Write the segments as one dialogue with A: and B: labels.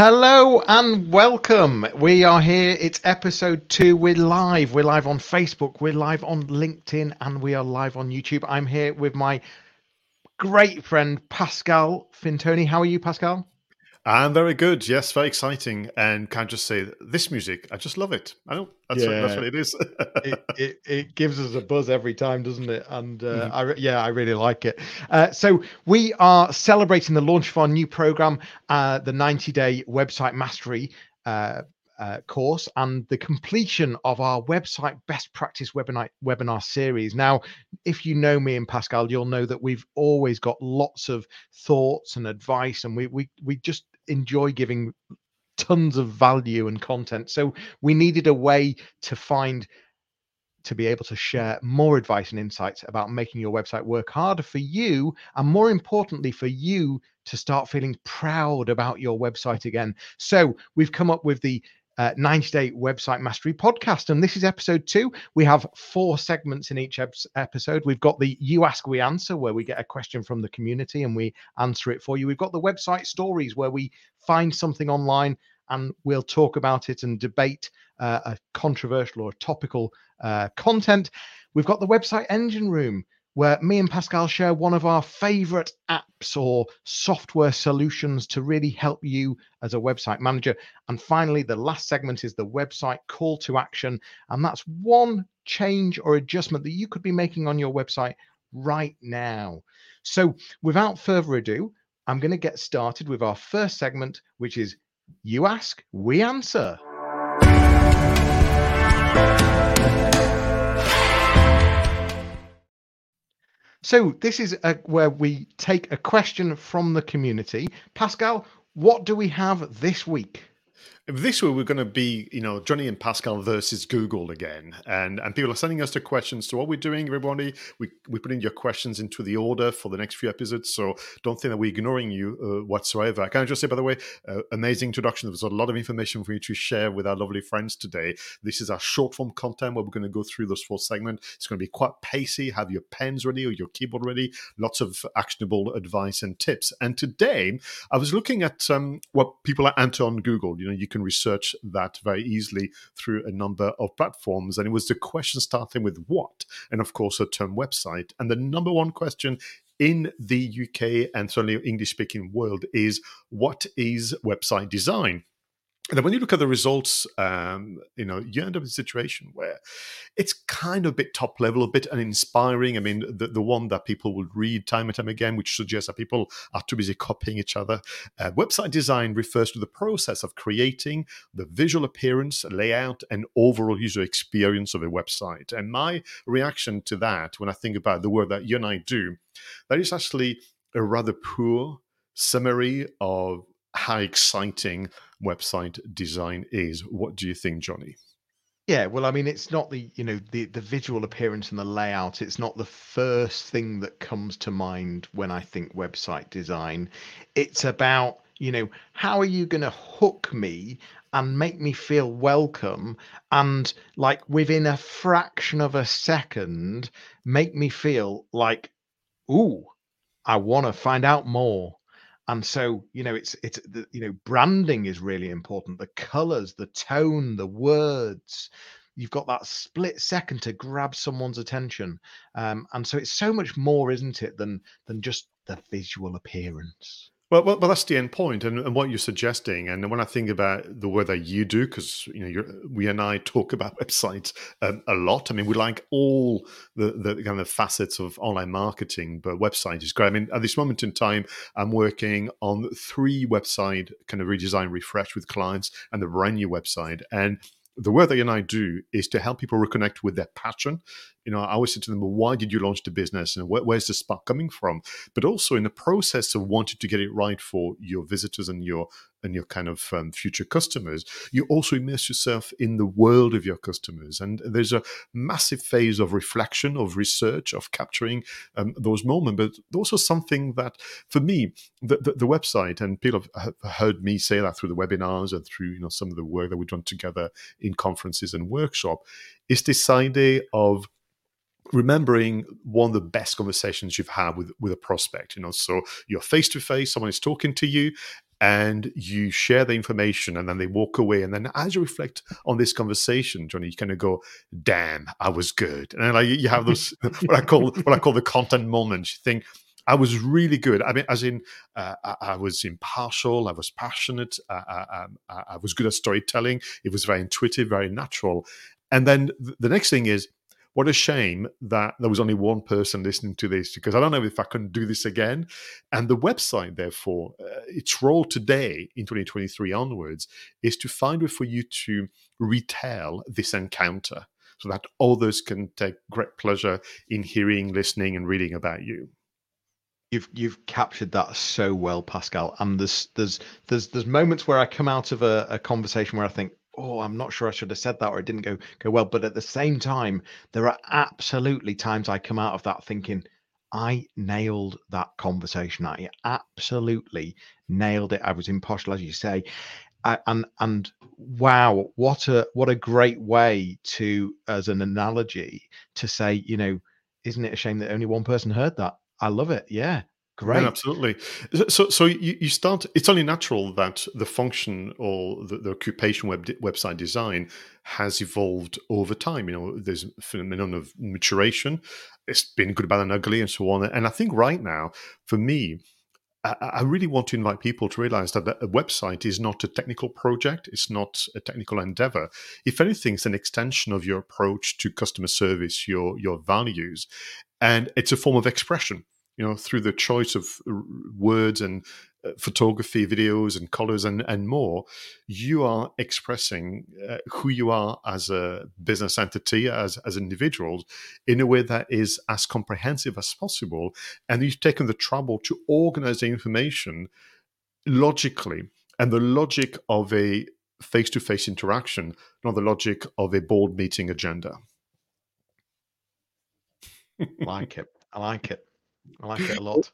A: Hello and welcome. We are here. It's episode two. We're live. We're live on Facebook. We're live on LinkedIn and we are live on YouTube. I'm here with my great friend Pascal Fintoni. How are you, Pascal?
B: I'm very good. Yes, very exciting. And can I just say this music? I just love it. I know that's, yeah. what, that's what it is.
A: it, it, it, gives us a buzz every time, doesn't it? And uh, mm-hmm. I, yeah, I really like it. Uh, so we are celebrating the launch of our new program, uh, the 90 day website mastery. Uh, uh, course and the completion of our website best practice webinar webinar series. Now, if you know me and Pascal, you'll know that we've always got lots of thoughts and advice, and we we we just enjoy giving tons of value and content. So we needed a way to find to be able to share more advice and insights about making your website work harder for you and more importantly for you to start feeling proud about your website again. So we've come up with the uh, 90 Day Website Mastery podcast. And this is episode two. We have four segments in each ep- episode. We've got the You Ask, We Answer, where we get a question from the community and we answer it for you. We've got the website stories, where we find something online and we'll talk about it and debate uh, a controversial or topical uh, content. We've got the website engine room where me and Pascal share one of our favorite apps or software solutions to really help you as a website manager. And finally, the last segment is the website call to action. And that's one change or adjustment that you could be making on your website right now. So, without further ado, I'm going to get started with our first segment, which is You Ask, We Answer. So this is a, where we take a question from the community. Pascal, what do we have this week?
B: This week we're going to be, you know, Jonny and Pascal versus Google again, and and people are sending us the questions. So what we're doing, everybody, we we putting your questions into the order for the next few episodes. So don't think that we're ignoring you uh, whatsoever. I can I just say, by the way, uh, amazing introduction. There's a lot of information for you to share with our lovely friends today. This is our short form content where we're going to go through those four segments. It's going to be quite pacey. Have your pens ready or your keyboard ready. Lots of actionable advice and tips. And today I was looking at um, what people are enter on Google. You know, you can can research that very easily through a number of platforms. And it was the question starting with what, and of course, a term website. And the number one question in the UK and certainly English speaking world is what is website design? And then when you look at the results, um, you know, you end up in a situation where it's kind of a bit top level, a bit uninspiring. I mean, the, the one that people will read time and time again, which suggests that people are too busy copying each other. Uh, website design refers to the process of creating the visual appearance, layout, and overall user experience of a website. And my reaction to that, when I think about the work that you and I do, that is actually a rather poor summary of how exciting website design is. What do you think, Jonny?
A: Yeah, well, I mean, it's not the you know the the visual appearance and the layout. It's not the first thing that comes to mind when I think website design. It's about you know how are you going to hook me and make me feel welcome and like within a fraction of a second make me feel like ooh i want to find out more and so you know it's it's the, you know branding is really important the colors the tone the words. You've got that split second to grab someone's attention. Um, and so it's so much more isn't it than than just the visual appearance
B: well, well, well, that's the end point, and, and what you're suggesting. And when I think about the work that you do, because you know, we and I talk about websites um, a lot. I mean, we like all the, the kind of facets of online marketing, but website is great. I mean, at this moment in time, I'm working on three website kind of redesign, refresh with clients, and the brand new website. And the work that you and I do is to help people reconnect with their passion. You know, I always say to them, well, why did you launch the business and where, where's the spark coming from? But also in the process of wanting to get it right for your visitors and your and your kind of um, future customers, you also immerse yourself in the world of your customers. And there's a massive phase of reflection, of research, of capturing um, those moments. But also something that, for me, the, the, the, website, and people have heard me say that through the webinars and through you know some of the work that we've done together in conferences and workshop, is this idea of remembering one of the best conversations you've had with with a prospect you know so you're face to face someone is talking to you and you share the information and then they walk away and then as you reflect on this conversation jonny you kind of go damn i was good and then like you have those what i call what i call the content moments you think I was really good. I mean, as in, uh, I, I, was impartial. I was passionate. I, I, I, was good at storytelling. It was very intuitive, very natural. And then the next thing is, what a shame that there was only one person listening to this because I don't know if I can do this again. And the website, therefore, uh, its role today in 2023 onwards is to find a way for you to retell this encounter so that others can take great pleasure in hearing, listening, and reading about you.
A: You've you've captured that so well, Pascal. And there's there's there's there's moments where I come out of a, a conversation where I think, oh, I'm not sure I should have said that or it didn't go go well. But at the same time, there are absolutely times I come out of that thinking, I nailed that conversation. I absolutely nailed it. I was impartial, as you say. and and wow, what a what a great way to, as an analogy, to say, you know, isn't it a shame that only one person heard that? I love it. Yeah. Great.
B: Yeah, absolutely. So, so you, you start. It's only natural that the function or the, the occupation web website design has evolved over time. You know, there's a phenomenon of maturation. It's been good, bad, and ugly, and so on. And I think right now, for me, I really want to invite people to realize that a website is not a technical project. It's not a technical endeavor. If anything, it's an extension of your approach to customer service, your your values, and it's a form of expression you know through the choice of words and uh, photography videos and colors and, and more you are expressing uh, who you are as a business entity as, as individuals in a way that is as comprehensive as possible. And you've taken the trouble to organize the information logically. And the logic of a face-to-face interaction not the logic of a board meeting agenda.
A: Like it. I like it I like it a lot.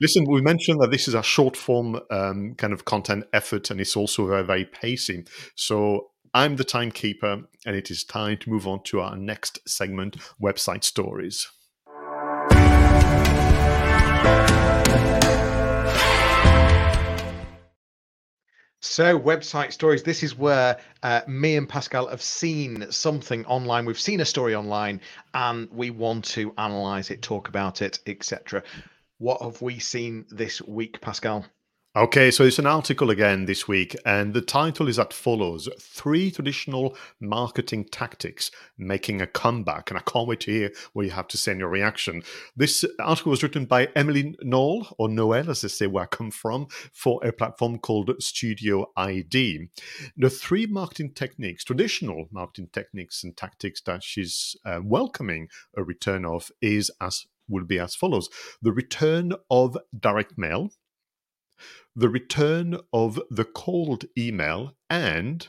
B: Listen, we mentioned that this is a short form um, kind of content effort and it's also very, very pacey. So I'm the timekeeper and it is time to move on to our next segment website stories.
A: So, website stories. This is where uh, me and Pascal have seen something online. We've seen a story online, and we want to analyze it, talk about it, etc. What have we seen this week, Pascal?
B: Okay, so it's an article again this week, and the title is as follows Three Traditional Marketing Tactics Making a Comeback. And I can't wait to hear what you have to in your reaction. This article was written by Emily Noel, or Noel, as they say where I come from, for a platform called Studio ID. The three marketing techniques, traditional marketing techniques and tactics that she's uh, welcoming a return of, is as will be as follows the return of direct mail the return of the cold email and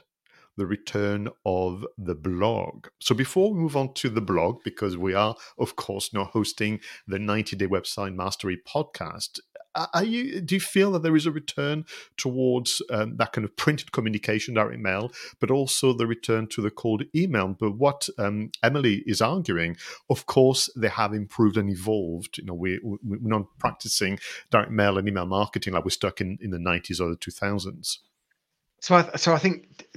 B: the return of the blog. So before we move on to the blog, because we are, of course, now hosting the 90 Day Website Mastery podcast, are you do you feel that there is a return towards um, that kind of printed communication direct mail but also the return to the cold email? But what um, emily is arguing of course they have improved and evolved. You know we, we, are not practicing direct mail and email marketing like we're stuck in, in the 90s or the 2000s
A: so I, so I think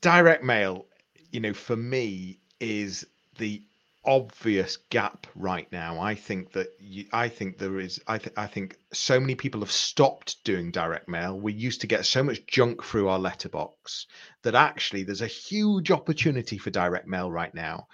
A: direct mail you know for me is the obvious gap right now. I think that you, I think there is. I, th- I think so many people have stopped doing direct mail. We used to get so much junk through our letterbox that actually there's a huge opportunity for direct mail right now.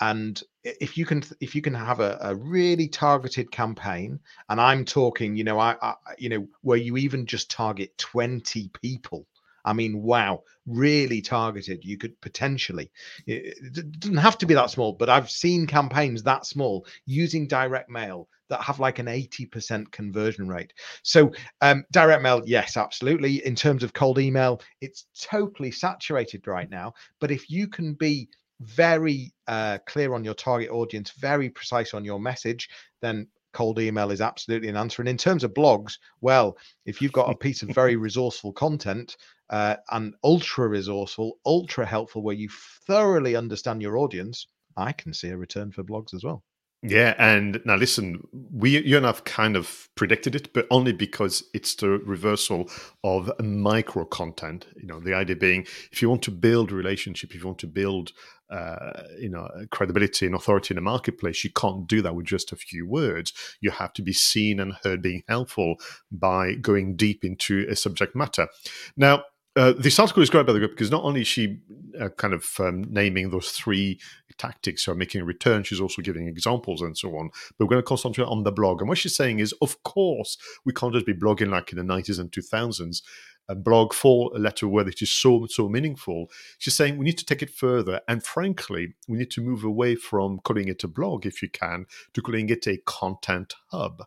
A: And if you can, if you can have a, a really targeted campaign, and I'm talking, you know, I, I, you know, where you even just target 20 people I mean, wow, really targeted. You could potentially, it doesn't have to be that small, but I've seen campaigns that small using direct mail that have like an 80% conversion rate. So, um, direct mail, yes, absolutely. In terms of cold email, it's totally saturated right now. But if you can be very uh, clear on your target audience, very precise on your message, then cold email is absolutely an answer. And in terms of blogs, well, if you've got a piece of very resourceful content uh, and ultra resourceful, ultra helpful, where you thoroughly understand your audience, I can see a return for blogs as well.
B: Yeah, and now listen, we you and I've kind of predicted it, but only because it's the reversal of micro content. You know, the idea being if you want to build a relationship, if you want to build uh, you know credibility and authority in the marketplace, you can't do that with just a few words. You have to be seen and heard being helpful by going deep into a subject matter. Now, uh, this article is great by the way because not only is she uh, kind of um, naming those three tactics or making a return, she's also giving examples and so on. But we're going to concentrate on the blog. And what she's saying is, of course, we can't just be blogging like in the 90s and 2000s. A blog for a letter word that is so so meaningful. She's saying we need to take it further, and frankly, we need to move away from calling it a blog, if you can, to calling it a content hub.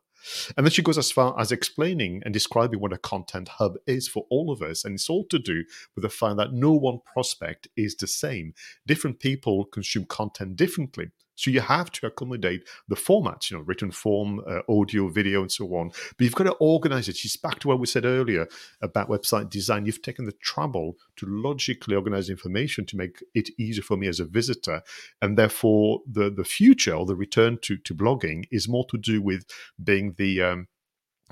B: And then she goes as far as explaining and describing what a content hub is for all of us. And it's all to do with the fact that no one prospect is the same. Different people consume content differently. So you have to accommodate the formats, you know, written form, uh, audio, video, and so on. But you've got to organize it. She's back to what we said earlier about website design. You've taken the trouble to logically organize information to make it easier for me as a visitor. And therefore, the, the future or the return to, to blogging is more to do with being the um,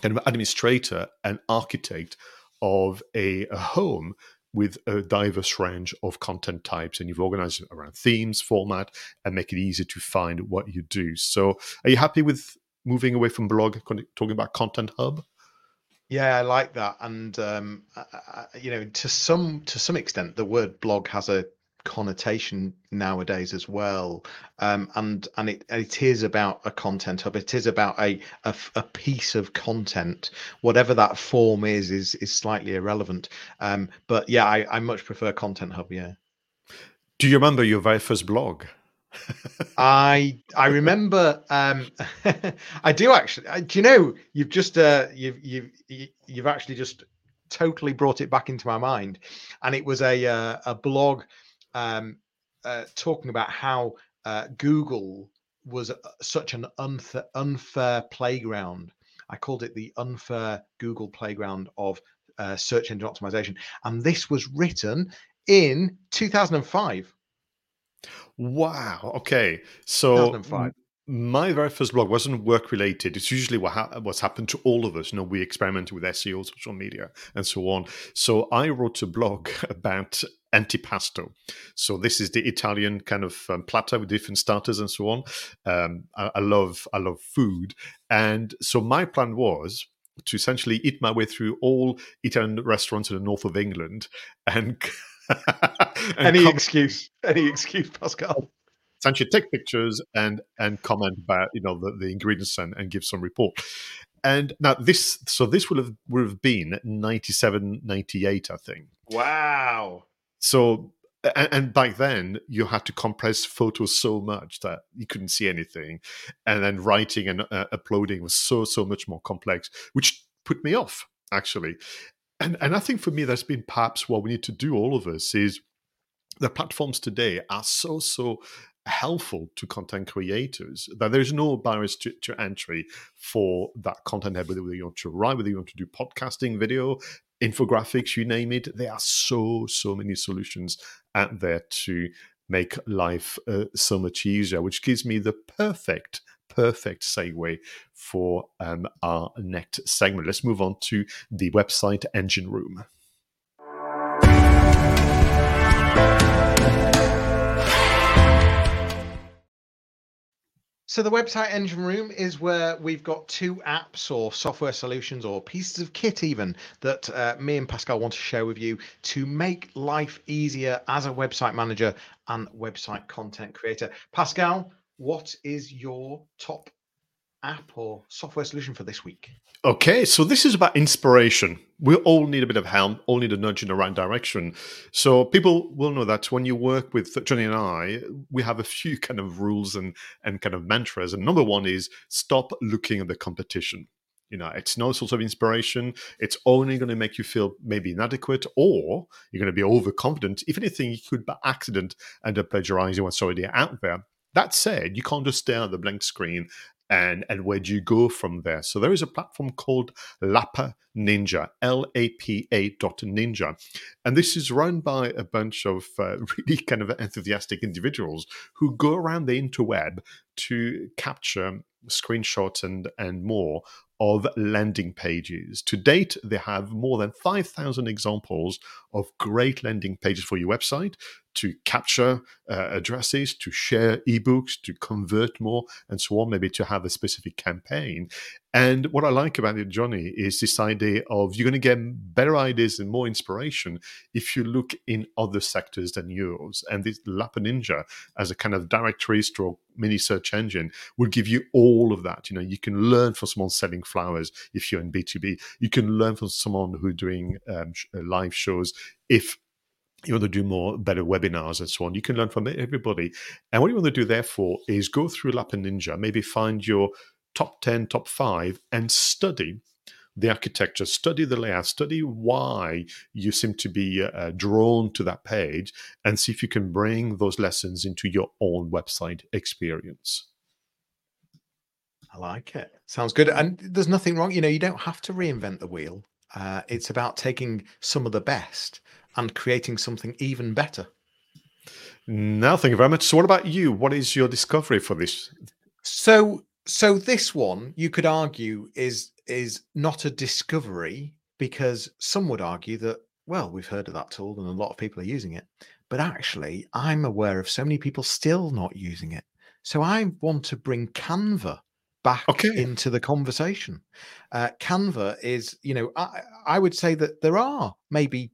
B: kind of administrator and architect of a, a home with a diverse range of content types and you've organized it around themes, format, and make it easy to find what you do. So, are you happy with moving away from blog, talking about Content Hub?
A: Yeah, I like that, and um, I, I, you know, to some to some extent, the word blog has a connotation nowadays as well. Um, and and it, it is about a content hub. It is about a, a, a piece of content. Whatever that form is is is slightly irrelevant. Um, but yeah I, I much prefer content hub yeah.
B: Do you remember your very first blog?
A: I I remember um, I do actually. Do you know you've just uh, you've you've you've actually just totally brought it back into my mind, and it was a uh, a blog um, uh, talking about how uh, Google was uh, such an unfair, unfair playground. I called it the unfair Google playground of uh, search engine optimization. And this was written in 2005.
B: Wow. Okay. So 2005 my very first blog wasn't work related. It's usually what ha- what's happened to all of us. You know, we experimented with SEO, social media, and so on. So I wrote a blog about antipasto. So this is the Italian kind of um, platter with different starters and so on. Um, I, I love I love food, and so my plan was to essentially eat my way through all Italian restaurants in the north of England and.
A: and any come- excuse, any excuse, Pascal
B: essentially take pictures and and comment about you know the, the ingredients and, and give some report. And now this so this would have would have been 97 98 i think.
A: Wow.
B: So and, and, back then you had to compress photos so much that you couldn't see anything. And then writing and uh, uploading was so so much more complex which put me off actually. And and i think for me that's been perhaps what we need to do all of us is the platforms today are so so helpful to content creators that there's no barriers to, to entry for that content whether you want to write whether you want to do podcasting video infographics you name it there are so so many solutions out there to make life uh, so much easier which gives me the perfect perfect segue for um, our next segment. Let's move on to the website engine room
A: So the website engine room is where we've got two apps or software solutions or pieces of kit even that uh, me and Pascal want to share with you to make life easier as a website manager and website content creator. Pascal, what is your top app or software solution for this week?
B: Okay, so this is about inspiration. We all need a bit of help, all need a nudge in the right direction. So people will know that when you work with Jonny and I, we have a few kind of rules and and kind of mantras. And number one is stop looking at the competition. You know, it's no source of inspiration. It's only going to make you feel maybe inadequate, or you're going to be overconfident. If anything, you could by accident end up plagiarizing what's already out there. That said, you can't just stare at the blank screen and and where do you go from there? So there is a platform called Lapa Ninja, L A P A dot Ninja, and this is run by a bunch of uh, really kind of enthusiastic individuals who go around the interweb to capture screenshots and and more of landing pages. To date, they have more than 5,000 examples of great landing pages for your website to capture uh, addresses, to share ebooks, to convert more, and so on, maybe to have a specific campaign. And what I like about it, Jonny, is this idea of you're going to get better ideas and more inspiration if you look in other sectors than yours. And this Lapa Ninja, as a kind of directory stroke mini search engine, will give you all of that. You know, you can learn from someone selling flowers if you're in B2B. You can learn from someone who's doing um, live shows if you want to do more better webinars and so on. You can learn from everybody. And what you want to do therefore is go through lapa ninja maybe find your top 10 top 5 and study the architecture study the layout study why you seem to be uh, drawn to that page and see if you can bring those lessons into your own website experience
A: i like it sounds good and there's nothing wrong you know you don't have to reinvent the wheel uh, it's about taking some of the best and creating something even better.
B: No, thank you very much. So, what about you? What is your discovery for this?
A: So, so this one you could argue is is not a discovery because some would argue that well, we've heard of that tool and a lot of people are using it, but actually, I'm aware of so many people still not using it. So, I want to bring Canva back okay. into the conversation. Uh, Canva is, you know, I, I would say that there are maybe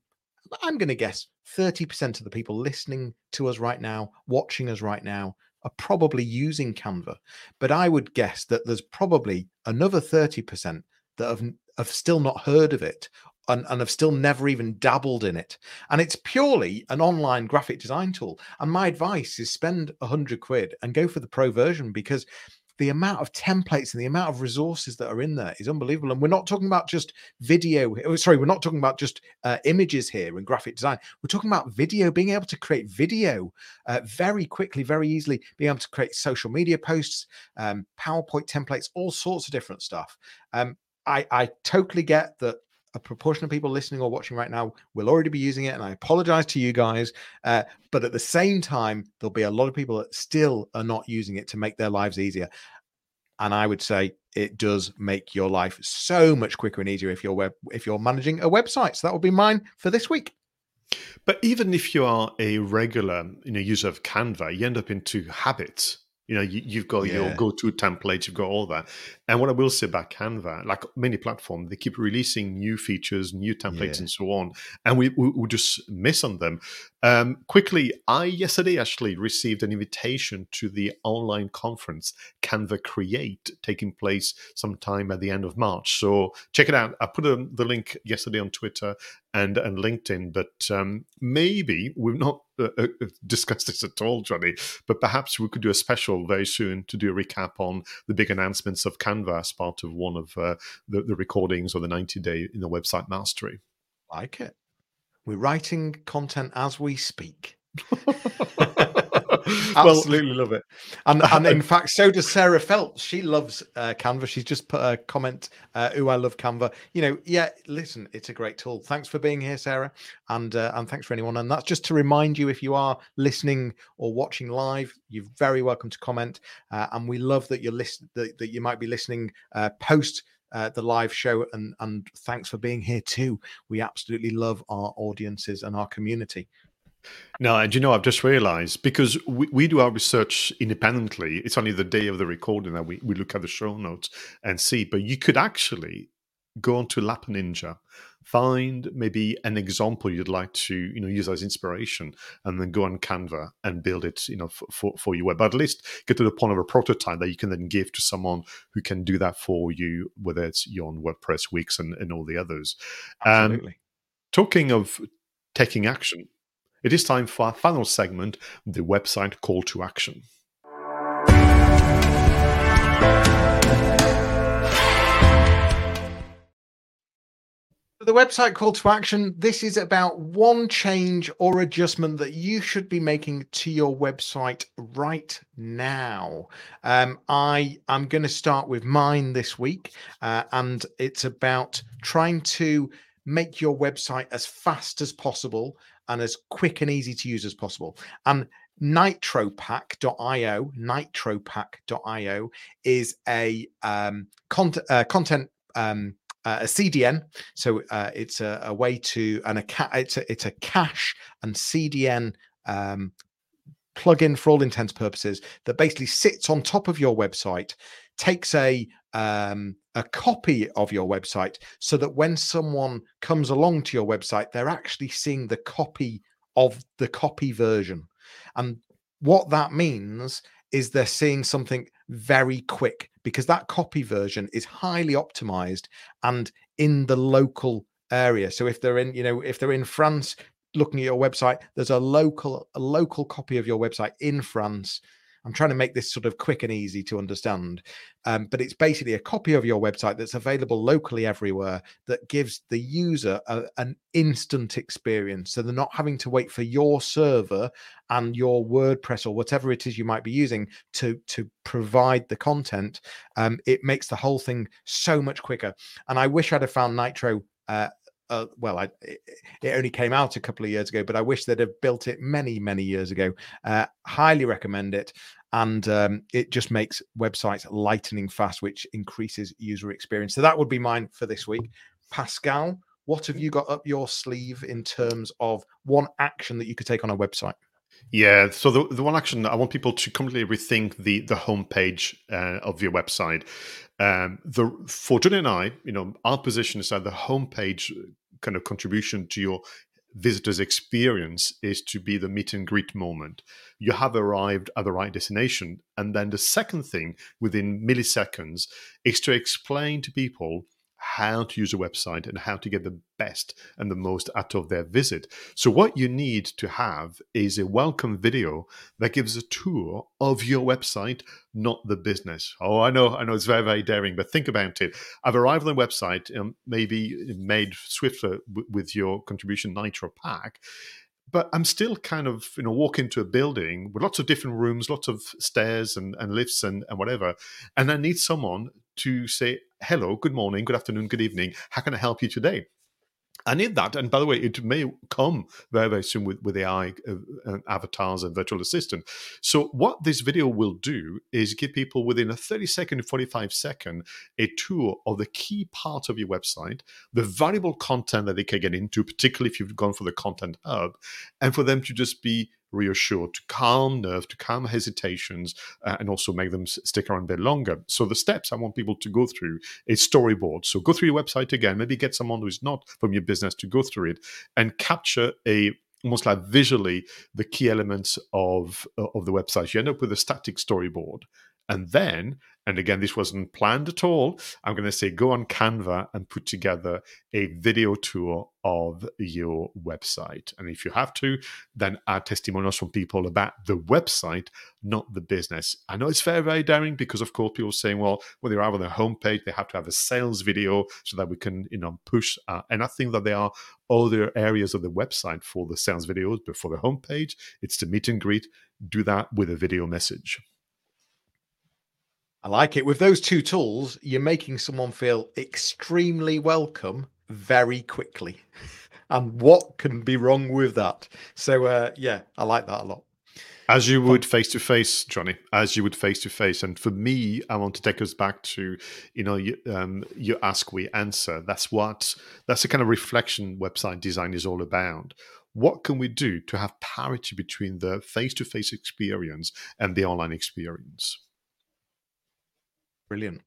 A: I'm going to guess 30% of the people listening to us right now, watching us right now, are probably using Canva. But I would guess that there's probably another 30% that have, have still not heard of it and, and have still never even dabbled in it. And it's purely an online graphic design tool. And my advice is spend a hundred quid and go for the pro version because the amount of templates and the amount of resources that are in there is unbelievable. And we're not talking about just video. Oh, sorry, we're not talking about just uh, images here and graphic design. We're talking about video, being able to create video uh, very quickly, very easily, being able to create social media posts, um, PowerPoint templates, all sorts of different stuff. Um, I, I totally get that a proportion of people listening or watching right now will already be using it. And I apologize to you guys. Uh, but at the same time, there'll be a lot of people that still are not using it to make their lives easier. And I would say it does make your life so much quicker and easier if you're web if you're managing a website. So that will be mine for this week.
B: But even if you are a regular you know, user of Canva, you end up into habits you know, you, have got yeah. your go-to templates, you've got all that. And what I will say about Canva, like many platforms, they keep releasing new features, new templates, yeah. and so on, and we, we, we just miss on them. Um, quickly, I yesterday actually received an invitation to the online conference Canva Create, taking place sometime at the end of March. So check it out. I put a, the link yesterday on Twitter and and LinkedIn, but um, maybe we've not uh, uh, discussed this at all, Jonny. But perhaps we could do a special very soon to do a recap on the big announcements of Canva as part of one of uh, the, the recordings or the ninety day in the website mastery.
A: Like it. We're writing content as we speak. Absolutely well, love it. And, and in fact, so does Sarah Phelps. She loves uh, Canva. She's just put a comment, uh, "Ooh, I love Canva." You know, yeah. Listen, it's a great tool. Thanks for being here, Sarah, and uh, and thanks for anyone. And that's just to remind you, if you are listening or watching live, you're very welcome to comment. Uh, and we love that you're listen that, that you might be listening uh, post uh, the live show and and thanks for being here too we absolutely love our audiences and our community
B: no, and you know, I've just realized because we, we do our research independently, it's only the day of the recording that we, we look at the show notes and see. But you could actually go onto Lapa Ninja, find maybe an example you'd like to, you know, use as inspiration, and then go on Canva and build it, you know, for, for, for your web. But at least get to the point of a prototype that you can then give to someone who can do that for you, whether it's your own WordPress Wix and, and all the others. Absolutely. Um, talking of taking action, it is time for our final segment, the website call to action.
A: The website call to action this is about one change or adjustment that you should be making to your website right now. Um, I am going to start with mine this week, uh, and it's about trying to make your website as fast as possible and as quick and easy to use as possible. And nitropack.io, nitropack.io is a um, content, uh, content um, uh, a CDN. So uh, it's a, a, way to and a it's a, it's a cache and CDN um, plugin for all intents purposes that basically sits on top of your website, takes a um, a copy of your website, so that when someone comes along to your website, they're actually seeing the copy of the copy version, and what that means is they're seeing something very quick because that copy version is highly optimized and in the local area. So if they're in, you know, if they're in France looking at your website, there's a local a local copy of your website in France I'm trying to make this sort of quick and easy to understand. Um, but it's basically a copy of your website that's available locally everywhere that gives the user a, an instant experience. So they're not having to wait for your server and your WordPress or whatever it is you might be using to, to provide the content. Um, it makes the whole thing so much quicker. And I wish I'd have found Nitro uh, uh, well, I, it, only came out a couple of years ago, but I wish they'd have built it many, many years ago. Uh, highly recommend it. And um, it just makes websites lightning fast, which increases user experience. So that would be mine for this week. Pascal, what have you got up your sleeve in terms of one action that you could take on a website?
B: Yeah, so the, the one action I want people to completely rethink the the homepage uh, of your website. Um, the for Jonny and I, you know, our position is that the homepage kind of contribution to your visitor's experience is to be the meet and greet moment. You have arrived at the right destination. And then the second thing within milliseconds is to explain to people how to use a website and how to get the best and the most out of their visit. So, what you need to have is a welcome video that gives a tour of your website, not the business. Oh, I know, I know it's very, very daring, but think about it. I've arrived on the website, um, maybe made swifter w- with your contribution Nitro Pack but I'm still kind of, you know, walk into a building with lots of different rooms, lots of stairs and, and lifts and, and whatever. And I need someone to say, hello, good morning, good afternoon, good evening. How can I help you today? I need that. And by the way, it may come very, very soon with, with AI uh, uh, avatars and virtual assistant. So, what this video will do is give people within a 30 second, 45 second, a tour of the key part of your website, the valuable content that they can get into, particularly if you've gone for the content hub, and for them to just be reassured, to calm nerve, to calm hesitations, uh, and also make them stick around a bit longer. So the steps I want people to go through is storyboard. So go through your website again, maybe get someone who's not from your business to go through it and capture a almost like visually the key elements of uh, of the website. You end up with a static storyboard, and then and again, this wasn't planned at all. I'm going to say go on Canva and put together a video tour of your website. And if you have to, then add testimonials from people about the website, not the business. I know it's very, very daring because, of course, people are saying, well, when they arrive on their homepage, they have to have a sales video so that we can, you know, push. Uh, and I think that there are other areas of the website for the sales videos, but for the homepage, it's to meet and greet. Do that with a video message.
A: I like it. With those two tools, you're making someone feel extremely welcome very quickly. and what can be wrong with that? So, uh, yeah, I like that a lot.
B: As you would face to face, Jonny, as you would face to face. And for me, I want to take us back to, you know, you, um, you ask, we answer. That's what, that's the kind of reflection website design is all about. What can we do to have parity between the face to face experience and the online experience?
A: Brilliant.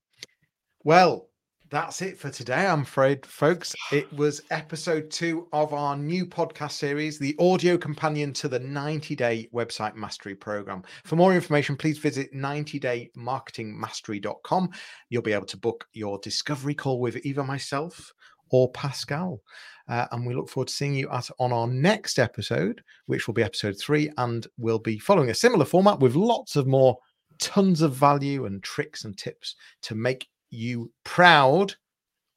A: Well, that's it for today, I'm afraid, folks. It was episode two of our new podcast series, the audio companion to the 90 day website mastery program. For more information, please visit 90daymarketingmastery.com. You'll be able to book your discovery call with either myself or Pascal. Uh, and we look forward to seeing you at on our next episode, which will be episode three, and we'll be following a similar format with lots of more tons of value and tricks and tips to make you proud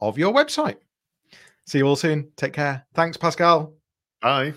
A: of your website. See you all soon. Take care. Thanks, Pascal.
B: Bye.